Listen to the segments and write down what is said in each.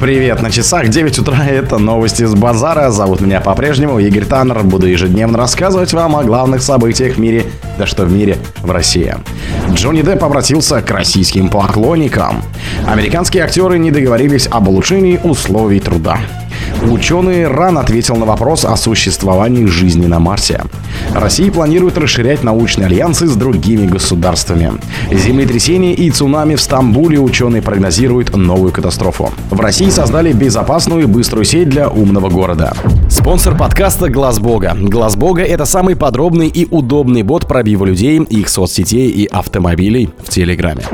Привет, на часах 9 утра, это новости с базара. Зовут меня по-прежнему Игорь Таннер. Буду ежедневно рассказывать вам о главных событиях в мире, да что в мире, в России. Джонни Депп обратился к российским поклонникам. Американские актеры не договорились об улучшении условий труда. Ученый рано ответил на вопрос о существовании жизни на Марсе. Россия планирует расширять научные альянсы с другими государствами. Землетрясение и цунами в Стамбуле ученые прогнозируют новую катастрофу. В России создали безопасную и быструю сеть для умного города. Спонсор подкаста Глаз Бога. Глаз Бога это самый подробный и удобный бот пробива людей, их соцсетей и автомобилей в Телеграме.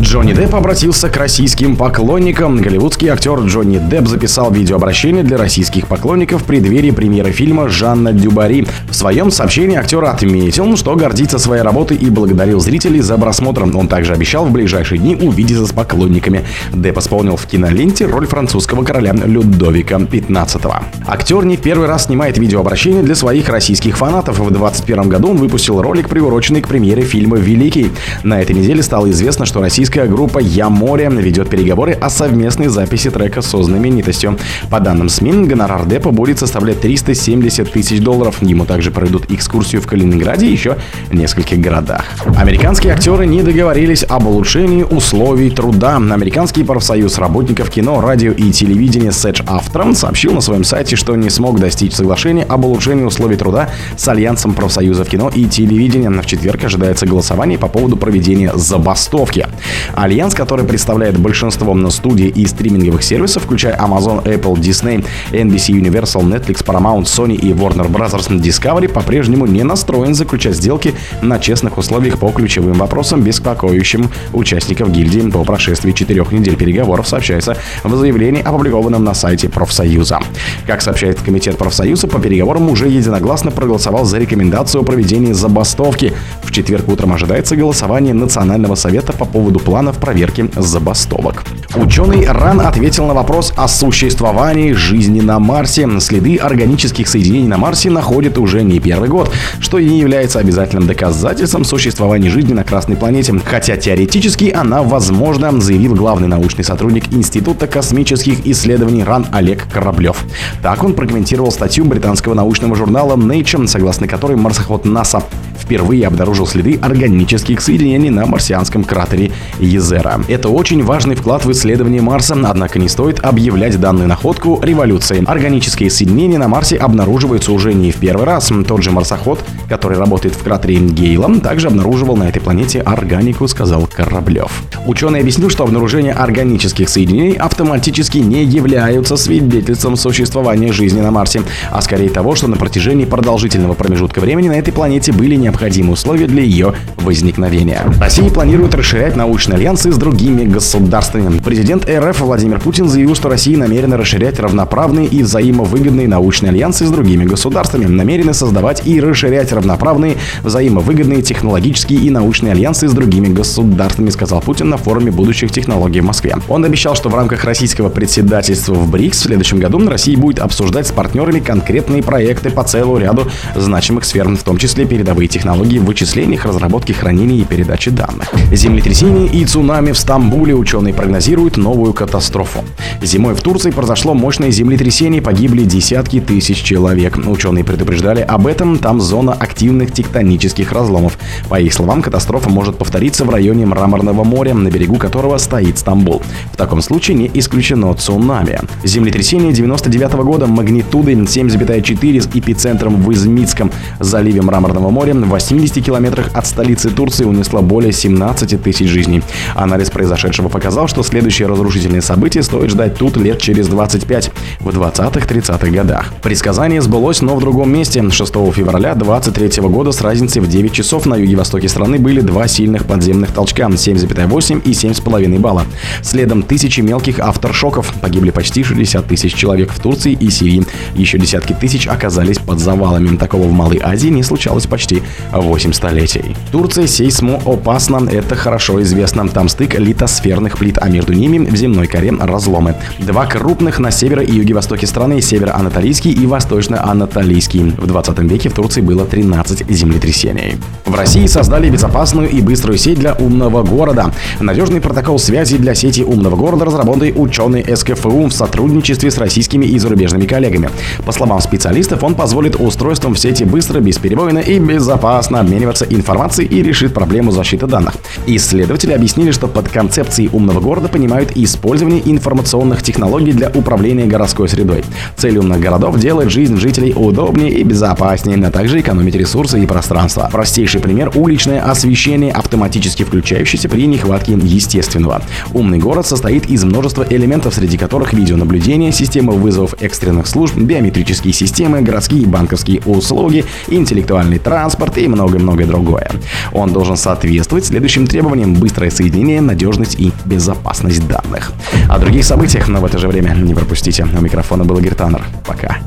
Джонни Депп обратился к российским поклонникам. Голливудский актер Джонни Депп записал видеообращение для российских поклонников в преддверии премьеры фильма «Жанна Дюбари». В своем сообщении актер отметил, что гордится своей работой и благодарил зрителей за просмотр. Он также обещал в ближайшие дни увидеться с поклонниками. Депп исполнил в киноленте роль французского короля Людовика XV. Актер не первый раз снимает видеообращение для своих российских фанатов. В 2021 году он выпустил ролик, приуроченный к премьере фильма «Великий». На этой неделе стало известно, что российская группа «Я море» ведет переговоры о совместной записи трека со знаменитостью. По данным СМИ, гонорар Деппа будет составлять 370 тысяч долларов. Ему также проведут экскурсию в Калининграде и еще нескольких городах. Американские актеры не договорились об улучшении условий труда. Американский профсоюз работников кино, радио и телевидения SAG-AFTRA сообщил на своем сайте, что не смог достичь соглашения об улучшении условий труда с Альянсом профсоюзов кино и телевидения. В четверг ожидается голосование по поводу проведения забастовки. Альянс, который представляет большинство студий и стриминговых сервисов, включая Amazon, Apple, Disney, NBC Universal, Netflix, Paramount, Sony и Warner Bros. Discovery, по-прежнему не настроен заключать сделки на честных условиях по ключевым вопросам, беспокоящим участников гильдии по прошествии четырех недель переговоров, сообщается в заявлении, опубликованном на сайте профсоюза. Как сообщает Комитет профсоюза, по переговорам уже единогласно проголосовал за рекомендацию о проведении забастовки. Четверг утром ожидается голосование Национального совета по поводу планов проверки забастовок. Ученый РАН ответил на вопрос о существовании жизни на Марсе. Следы органических соединений на Марсе находят уже не первый год, что и не является обязательным доказательством существования жизни на Красной планете. Хотя теоретически она возможна, заявил главный научный сотрудник Института космических исследований РАН Олег Кораблев. Так он прокомментировал статью британского научного журнала Nature, согласно которой марсоход НАСА впервые обнаружил следы органических соединений на марсианском кратере Езера. Это очень важный вклад в исследование Марса, однако не стоит объявлять данную находку революцией. Органические соединения на Марсе обнаруживаются уже не в первый раз. Тот же марсоход, который работает в кратере Гейла, также обнаруживал на этой планете органику, сказал Кораблев. Ученый объяснил, что обнаружение органических соединений автоматически не являются свидетельством существования жизни на Марсе, а скорее того, что на протяжении продолжительного промежутка времени на этой планете были необходимы условия для ее возникновения. Россия планирует расширять научные альянсы с другими государствами. Президент РФ Владимир Путин заявил, что Россия намерена расширять равноправные и взаимовыгодные научные альянсы с другими государствами, намерены создавать и расширять равноправные, взаимовыгодные технологические и научные альянсы с другими государствами, сказал Путин на форуме будущих технологий в Москве. Он обещал, что в рамках российского председательства в БРИКС в следующем году Россия будет обсуждать с партнерами конкретные проекты по целому ряду значимых сфер, в том числе передовые технологии в вычислениях, разработке, хранении и передаче данных. Землетрясение и цунами в Стамбуле ученые прогнозируют новую катастрофу. Зимой в Турции произошло мощное землетрясение, погибли десятки тысяч человек. Ученые предупреждали об этом, там зона активных тектонических разломов. По их словам, катастрофа может повториться в районе Мраморного моря, на берегу которого стоит Стамбул. В таком случае не исключено цунами. Землетрясение 99 года магнитудой 7,4 с эпицентром в Измитском заливе Мраморного моря в 80 километрах от столицы Турции унесло более 17 тысяч жизней. Анализ произошедшего показал, что следующее разрушительное событие стоит ждать тут лет через 25, в 20-30-х годах. Предсказание сбылось, но в другом месте. 6 февраля 23 года с разницей в 9 часов на юге-востоке страны были два сильных подземных толчка 7,8 и 7,5 балла. Следом тысячи мелких авторшоков. Погибли почти 60 тысяч человек в Турции и Сирии. Еще десятки тысяч оказались под завалами. Такого в Малой Азии не случалось почти 8 столетий. Турция сейсмоопасна, это хорошо известно. Там стык литосферных плит, а между ними в земной коре разломы. Два крупных на северо- и юге-востоке страны, северо-анатолийский и восточно-анатолийский. В 20 веке в Турции было 13 землетрясений. В России создали безопасную и быструю сеть для умного города. Надежный протокол связи для сети умного города разработали ученые СКФУ в сотрудничестве с российскими и зарубежными коллегами. По словам специалистов, он позволит устройствам в сети быстро, бесперебойно и безопасно обмениваться информацией и решит проблему защиты данных. Исследователи объяснили, что под концепцией умного города понимают использование информационных технологий для управления городской средой. Цель умных городов делать жизнь жителей удобнее и безопаснее, а также экономить ресурсы и пространство. Простейший пример – уличное освещение, автоматически включающееся при нехватке естественного. Умный город состоит из множества элементов, среди которых видеонаблюдение, система вызовов экстренных служб, биометрические системы, городские и банковские услуги, интеллектуальный транспорт и многое-многое другое. Он должен соответствовать следующим требованиям – быстрое соединение, надежность и безопасность данных. О других событиях, но в это же время не пропустите. У микрофона был Игорь Таннер. Пока.